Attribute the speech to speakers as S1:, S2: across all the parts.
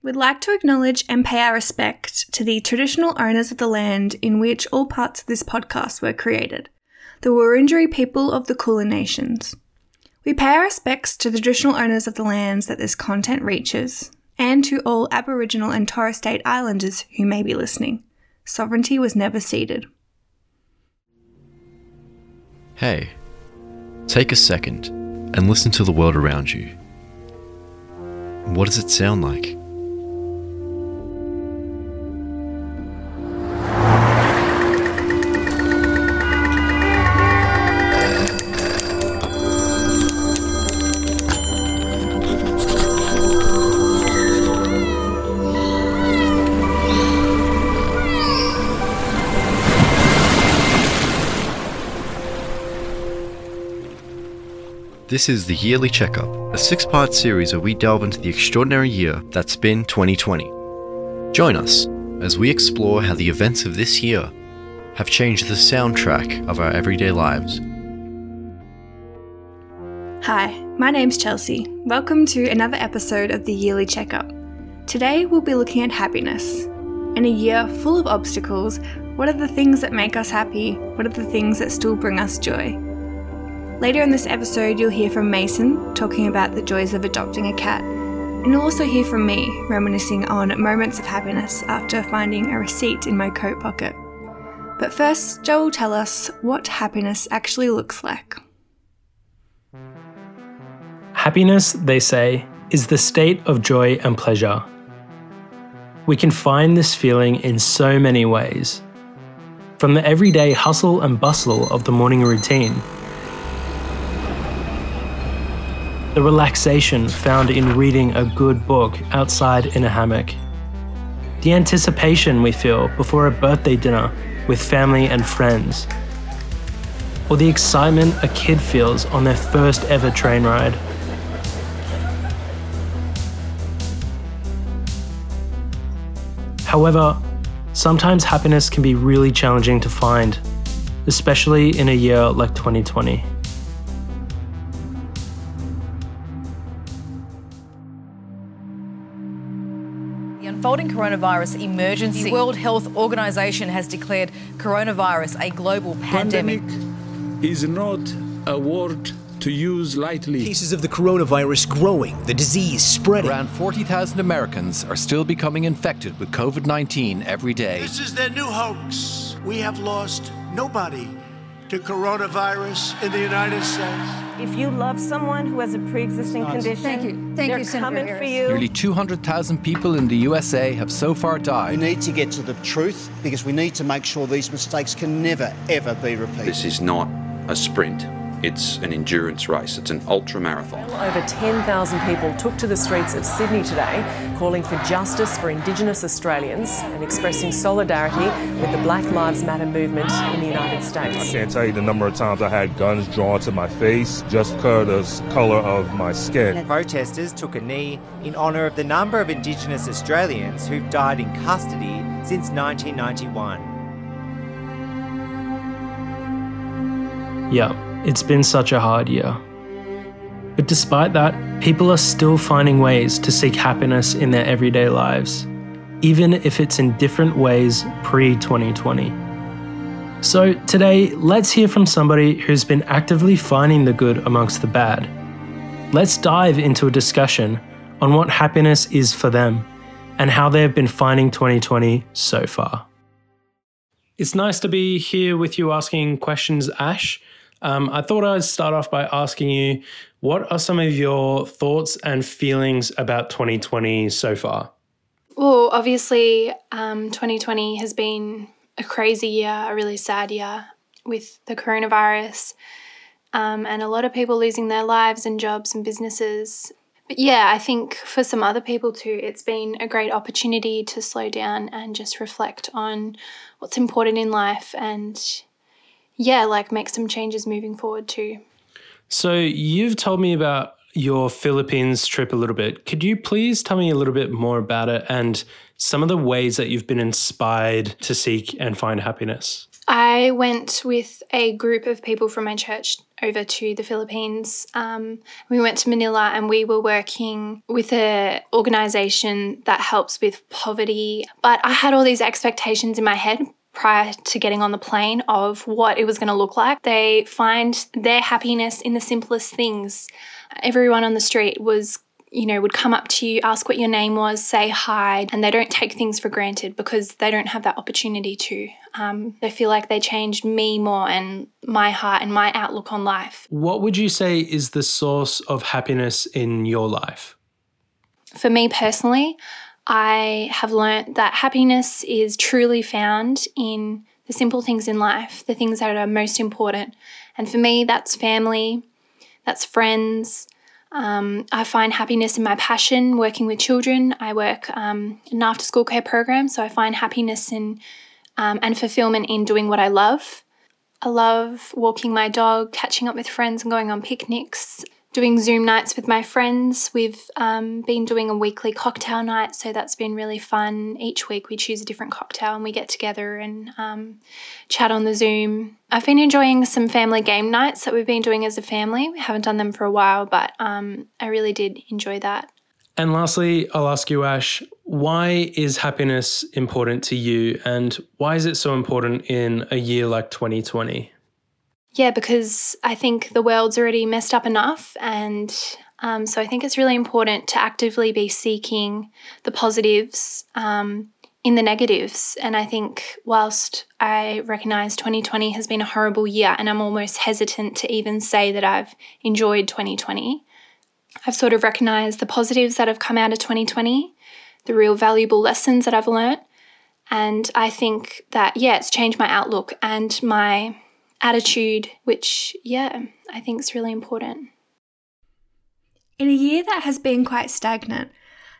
S1: We'd like to acknowledge and pay our respect to the traditional owners of the land in which all parts of this podcast were created, the Wurundjeri people of the Kulin Nations. We pay our respects to the traditional owners of the lands that this content reaches, and to all Aboriginal and Torres Strait Islanders who may be listening. Sovereignty was never ceded.
S2: Hey, take a second and listen to the world around you. What does it sound like? This is the Yearly Checkup, a six part series where we delve into the extraordinary year that's been 2020. Join us as we explore how the events of this year have changed the soundtrack of our everyday lives.
S1: Hi, my name's Chelsea. Welcome to another episode of the Yearly Checkup. Today we'll be looking at happiness. In a year full of obstacles, what are the things that make us happy? What are the things that still bring us joy? Later in this episode, you'll hear from Mason talking about the joys of adopting a cat, and you'll also hear from me reminiscing on moments of happiness after finding a receipt in my coat pocket. But first, Joel will tell us what happiness actually looks like.
S3: Happiness, they say, is the state of joy and pleasure. We can find this feeling in so many ways. From the everyday hustle and bustle of the morning routine the relaxation found in reading a good book outside in a hammock, the anticipation we feel before a birthday dinner with family and friends, or the excitement a kid feels on their first ever train ride. However, sometimes happiness can be really challenging to find, especially in a year like 2020.
S4: Coronavirus emergency. The World Health Organization has declared coronavirus a global pandemic.
S5: Pandemic is not a word to use lightly.
S6: Cases of the coronavirus growing, the disease spreading.
S7: Around 40,000 Americans are still becoming infected with COVID 19 every day.
S8: This is their new hoax. We have lost nobody to coronavirus in the United States.
S9: If you love someone who has a pre-existing condition,
S10: thank you, thank
S9: they're
S10: you, Senator
S9: Kamala
S10: Harris.
S9: for you.
S7: Nearly 200,000 people in the USA have so far died.
S11: We need to get to the truth because we need to make sure these mistakes can never, ever be repeated.
S12: This is not a sprint. It's an endurance race. It's an ultra marathon.
S13: Over 10,000 people took to the streets of Sydney today, calling for justice for Indigenous Australians and expressing solidarity with the Black Lives Matter movement in the United States.
S14: I can't tell you the number of times I had guns drawn to my face just because of the color of my skin.
S15: Protesters took a knee in honour of the number of Indigenous Australians who've died in custody since 1991.
S3: Yeah, it's been such a hard year. But despite that, people are still finding ways to seek happiness in their everyday lives, even if it's in different ways pre 2020. So, today, let's hear from somebody who's been actively finding the good amongst the bad. Let's dive into a discussion on what happiness is for them and how they've been finding 2020 so far. It's nice to be here with you asking questions, Ash. Um, I thought I'd start off by asking you what are some of your thoughts and feelings about 2020 so far?
S16: Well, obviously, um, 2020 has been a crazy year, a really sad year with the coronavirus, um, and a lot of people losing their lives and jobs and businesses. But yeah, I think for some other people too, it's been a great opportunity to slow down and just reflect on what's important in life and yeah, like make some changes moving forward too.
S3: So, you've told me about your Philippines trip a little bit. Could you please tell me a little bit more about it and some of the ways that you've been inspired to seek and find happiness?
S16: I went with a group of people from my church over to the Philippines. Um, we went to Manila and we were working with an organization that helps with poverty. But I had all these expectations in my head prior to getting on the plane of what it was going to look like. They find their happiness in the simplest things. Everyone on the street was you know, would come up to you, ask what your name was, say hi, and they don't take things for granted because they don't have that opportunity to. Um, they feel like they changed me more and my heart and my outlook on life.
S3: What would you say is the source of happiness in your life?
S16: For me personally, I have learnt that happiness is truly found in the simple things in life, the things that are most important. And for me, that's family, that's friends, um, I find happiness in my passion working with children. I work um, in an after school care program, so I find happiness in um, and fulfillment in doing what I love. I love walking my dog, catching up with friends, and going on picnics doing Zoom nights with my friends. We've um, been doing a weekly cocktail night, so that's been really fun. Each week we choose a different cocktail and we get together and um, chat on the Zoom. I've been enjoying some family game nights that we've been doing as a family. We haven't done them for a while, but um, I really did enjoy that.
S3: And lastly, I'll ask you, Ash, why is happiness important to you and why is it so important in a year like 2020?
S16: Yeah, because I think the world's already messed up enough. And um, so I think it's really important to actively be seeking the positives um, in the negatives. And I think, whilst I recognize 2020 has been a horrible year, and I'm almost hesitant to even say that I've enjoyed 2020, I've sort of recognized the positives that have come out of 2020, the real valuable lessons that I've learnt. And I think that, yeah, it's changed my outlook and my attitude, which, yeah, I think is really important.
S1: In a year that has been quite stagnant,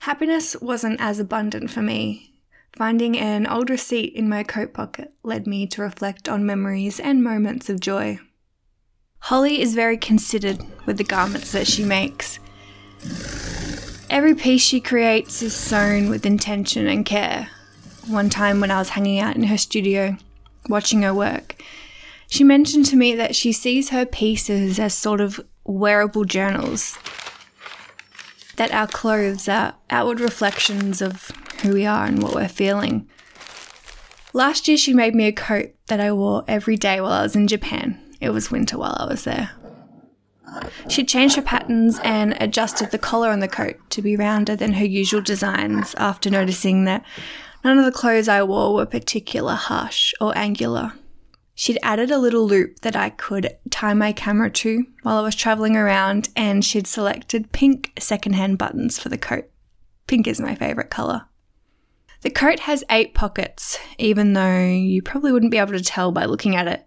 S1: happiness wasn't as abundant for me. Finding an old receipt in my coat pocket led me to reflect on memories and moments of joy. Holly is very considered with the garments that she makes. Every piece she creates is sewn with intention and care. One time when I was hanging out in her studio, watching her work, she mentioned to me that she sees her pieces as sort of wearable journals, that our clothes are outward reflections of who we are and what we're feeling. Last year, she made me a coat that I wore every day while I was in Japan. It was winter while I was there. She changed her patterns and adjusted the collar on the coat to be rounder than her usual designs after noticing that none of the clothes I wore were particular harsh or angular. She'd added a little loop that I could tie my camera to while I was traveling around, and she'd selected pink secondhand buttons for the coat. Pink is my favourite colour. The coat has eight pockets, even though you probably wouldn't be able to tell by looking at it.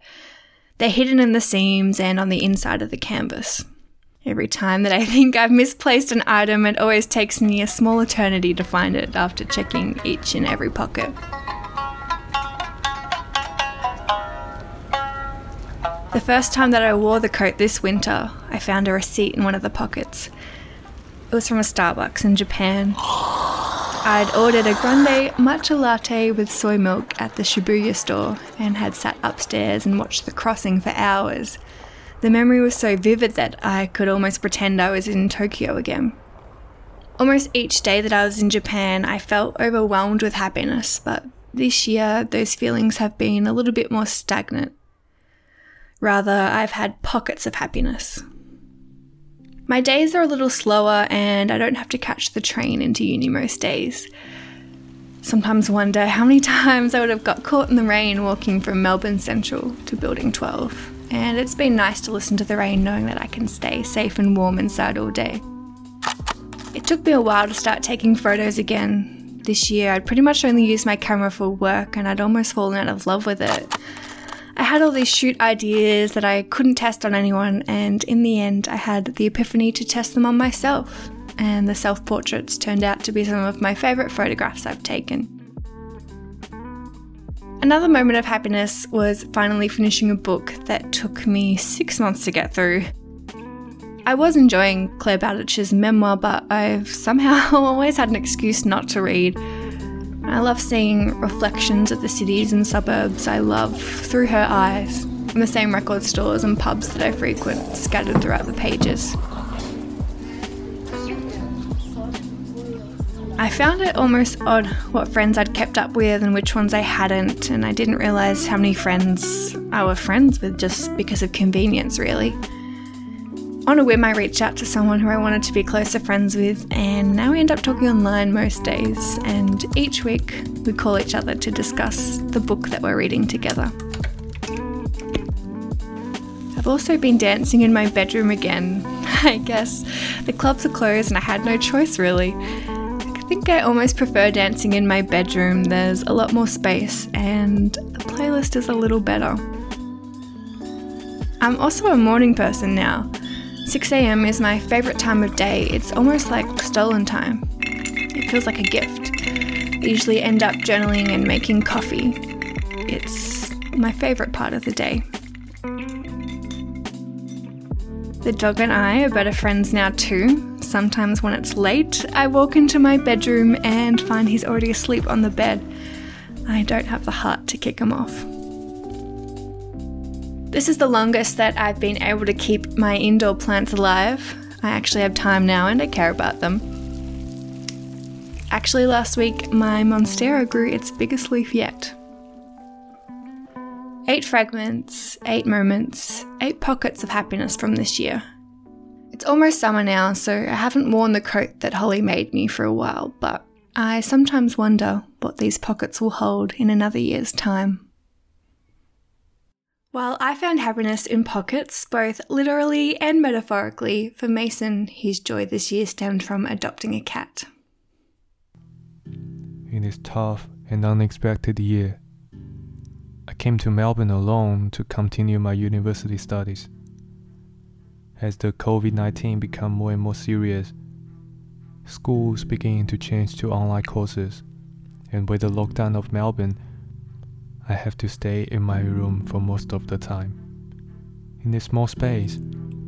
S1: They're hidden in the seams and on the inside of the canvas. Every time that I think I've misplaced an item, it always takes me a small eternity to find it after checking each and every pocket. The first time that I wore the coat this winter, I found a receipt in one of the pockets. It was from a Starbucks in Japan. I'd ordered a grande matcha latte with soy milk at the Shibuya store and had sat upstairs and watched the crossing for hours. The memory was so vivid that I could almost pretend I was in Tokyo again. Almost each day that I was in Japan, I felt overwhelmed with happiness, but this year those feelings have been a little bit more stagnant. Rather, I've had pockets of happiness. My days are a little slower and I don't have to catch the train into uni most days. Sometimes wonder how many times I would have got caught in the rain walking from Melbourne Central to Building 12. And it's been nice to listen to the rain knowing that I can stay safe and warm inside all day. It took me a while to start taking photos again. This year, I'd pretty much only used my camera for work and I'd almost fallen out of love with it. I had all these shoot ideas that I couldn't test on anyone, and in the end, I had the epiphany to test them on myself. And the self portraits turned out to be some of my favourite photographs I've taken. Another moment of happiness was finally finishing a book that took me six months to get through. I was enjoying Clare Bowditch's memoir, but I've somehow always had an excuse not to read I love seeing reflections of the cities and suburbs I love through her eyes. and the same record stores and pubs that I frequent, scattered throughout the pages. I found it almost odd what friends I'd kept up with and which ones I hadn't, and I didn't realise how many friends I were friends with just because of convenience, really. On a whim, I reached out to someone who I wanted to be closer friends with, and now we end up talking online most days, and each week we call each other to discuss the book that we're reading together. I've also been dancing in my bedroom again. I guess the clubs are closed and I had no choice really. I think I almost prefer dancing in my bedroom. There's a lot more space and the playlist is a little better. I'm also a morning person now. 6am is my favourite time of day. It's almost like stolen time. It feels like a gift. I usually end up journaling and making coffee. It's my favourite part of the day. The dog and I are better friends now too. Sometimes when it's late, I walk into my bedroom and find he's already asleep on the bed. I don't have the heart to kick him off. This is the longest that I've been able to keep my indoor plants alive. I actually have time now and I care about them. Actually, last week my Monstera grew its biggest leaf yet. Eight fragments, eight moments, eight pockets of happiness from this year. It's almost summer now, so I haven't worn the coat that Holly made me for a while, but I sometimes wonder what these pockets will hold in another year's time. While I found happiness in pockets, both literally and metaphorically, for Mason, his joy this year stemmed from adopting a cat.
S10: In this tough and unexpected year, I came to Melbourne alone to continue my university studies. As the COVID 19 became more and more serious, schools began to change to online courses, and with the lockdown of Melbourne, I have to stay in my room for most of the time. In this small space,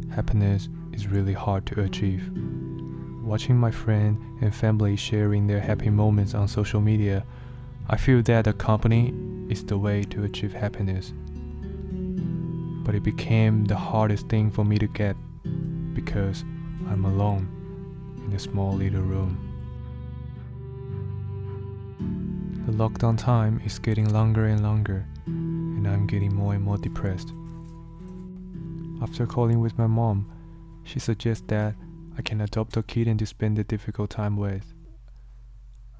S10: happiness is really hard to achieve. Watching my friend and family sharing their happy moments on social media, I feel that the company is the way to achieve happiness. But it became the hardest thing for me to get because I'm alone in a small little room. The lockdown time is getting longer and longer, and I'm getting more and more depressed. After calling with my mom, she suggests that I can adopt a kitten to spend the difficult time with.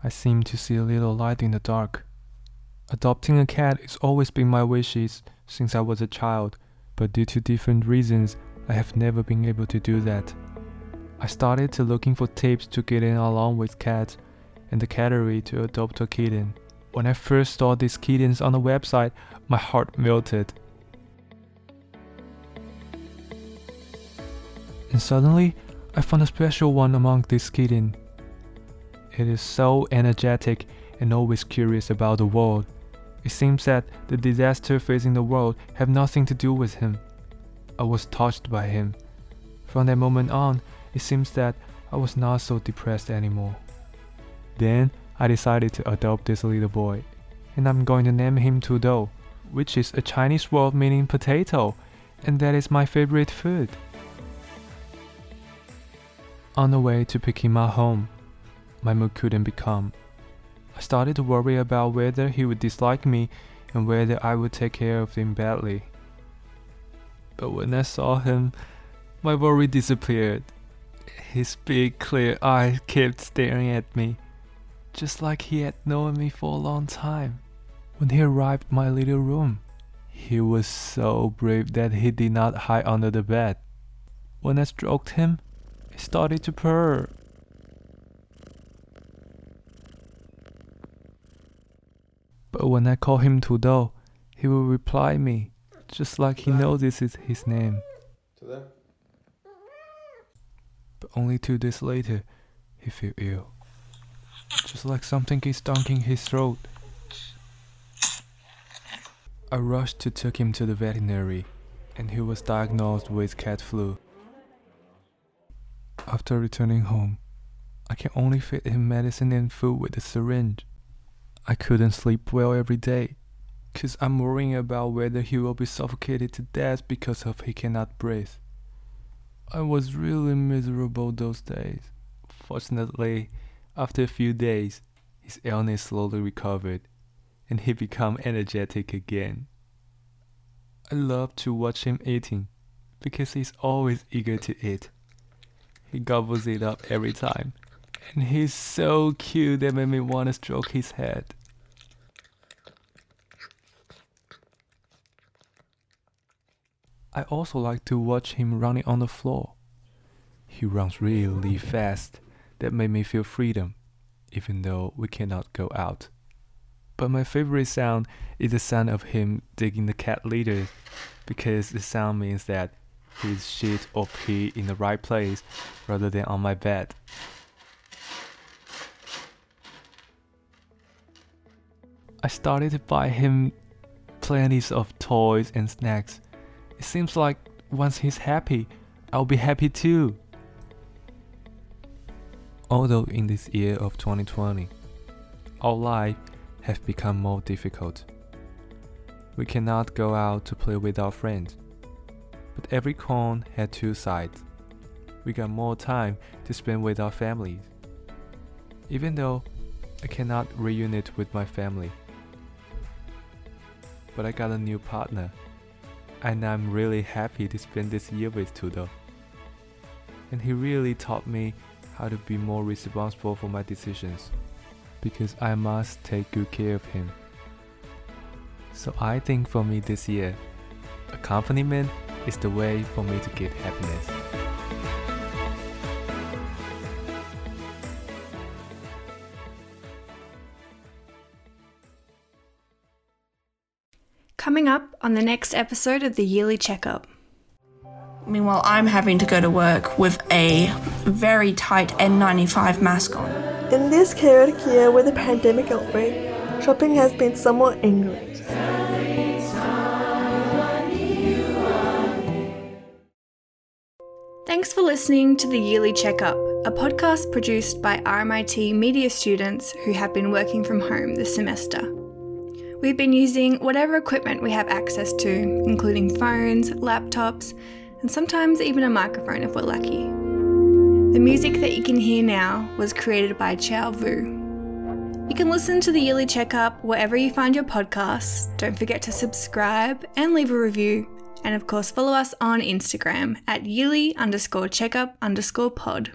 S10: I seem to see a little light in the dark. Adopting a cat has always been my wishes since I was a child, but due to different reasons, I have never been able to do that. I started to looking for tips to get in along with cats and the cattery to adopt a kitten. When I first saw these kittens on the website, my heart melted. And suddenly, I found a special one among these kittens. It is so energetic and always curious about the world. It seems that the disaster facing the world have nothing to do with him. I was touched by him. From that moment on, it seems that I was not so depressed anymore. Then I decided to adopt this little boy, and I'm going to name him Tudou, which is a Chinese word meaning potato, and that is my favorite food. On the way to pick him up home, my mood couldn't be calm. I started to worry about whether he would dislike me and whether I would take care of him badly. But when I saw him, my worry disappeared. His big, clear eyes kept staring at me, just like he had known me for a long time. When he arrived at my little room, he was so brave that he did not hide under the bed. When I stroked him, he started to purr. But when I call him Tudou, he will reply me, just like he knows this is his name. But only two days later, he feel ill. Just like something is in his throat. I rushed to take him to the veterinary, and he was diagnosed with cat flu. After returning home, I can only feed him medicine and food with a syringe. I couldn't sleep well every day. Cause I'm worrying about whether he will be suffocated to death because of he cannot breathe. I was really miserable those days. Fortunately, after a few days, his illness slowly recovered and he became energetic again. I love to watch him eating because he's always eager to eat. He gobbles it up every time, and he's so cute that made me want to stroke his head. I also like to watch him running on the floor. He runs really fast, that made me feel freedom, even though we cannot go out. But my favorite sound is the sound of him digging the cat litter, because the sound means that he's shit or pee in the right place rather than on my bed. I started to buy him plenty of toys and snacks. It seems like once he's happy, I'll be happy too. Although in this year of 2020, our life have become more difficult. We cannot go out to play with our friends. But every coin had two sides. We got more time to spend with our families. Even though I cannot reunite with my family. But I got a new partner, and I'm really happy to spend this year with Tudou. And he really taught me how to be more responsible for my decisions, because I must take good care of him. So I think for me this year, accompaniment is the way for me to get happiness.
S1: Coming up on the next episode of the Yearly Checkup.
S17: Meanwhile, I'm having to go to work with a very tight N95 mask on.
S18: In this chaotic year with a pandemic outbreak, shopping has been somewhat angry.
S1: Thanks for listening to the Yearly Checkup, a podcast produced by RMIT media students who have been working from home this semester. We've been using whatever equipment we have access to, including phones, laptops, and sometimes even a microphone if we're lucky. The music that you can hear now was created by Chao Vu. You can listen to the Yearly Checkup wherever you find your podcasts. Don't forget to subscribe and leave a review and of course, follow us on Instagram at yearly underscore checkup underscore pod.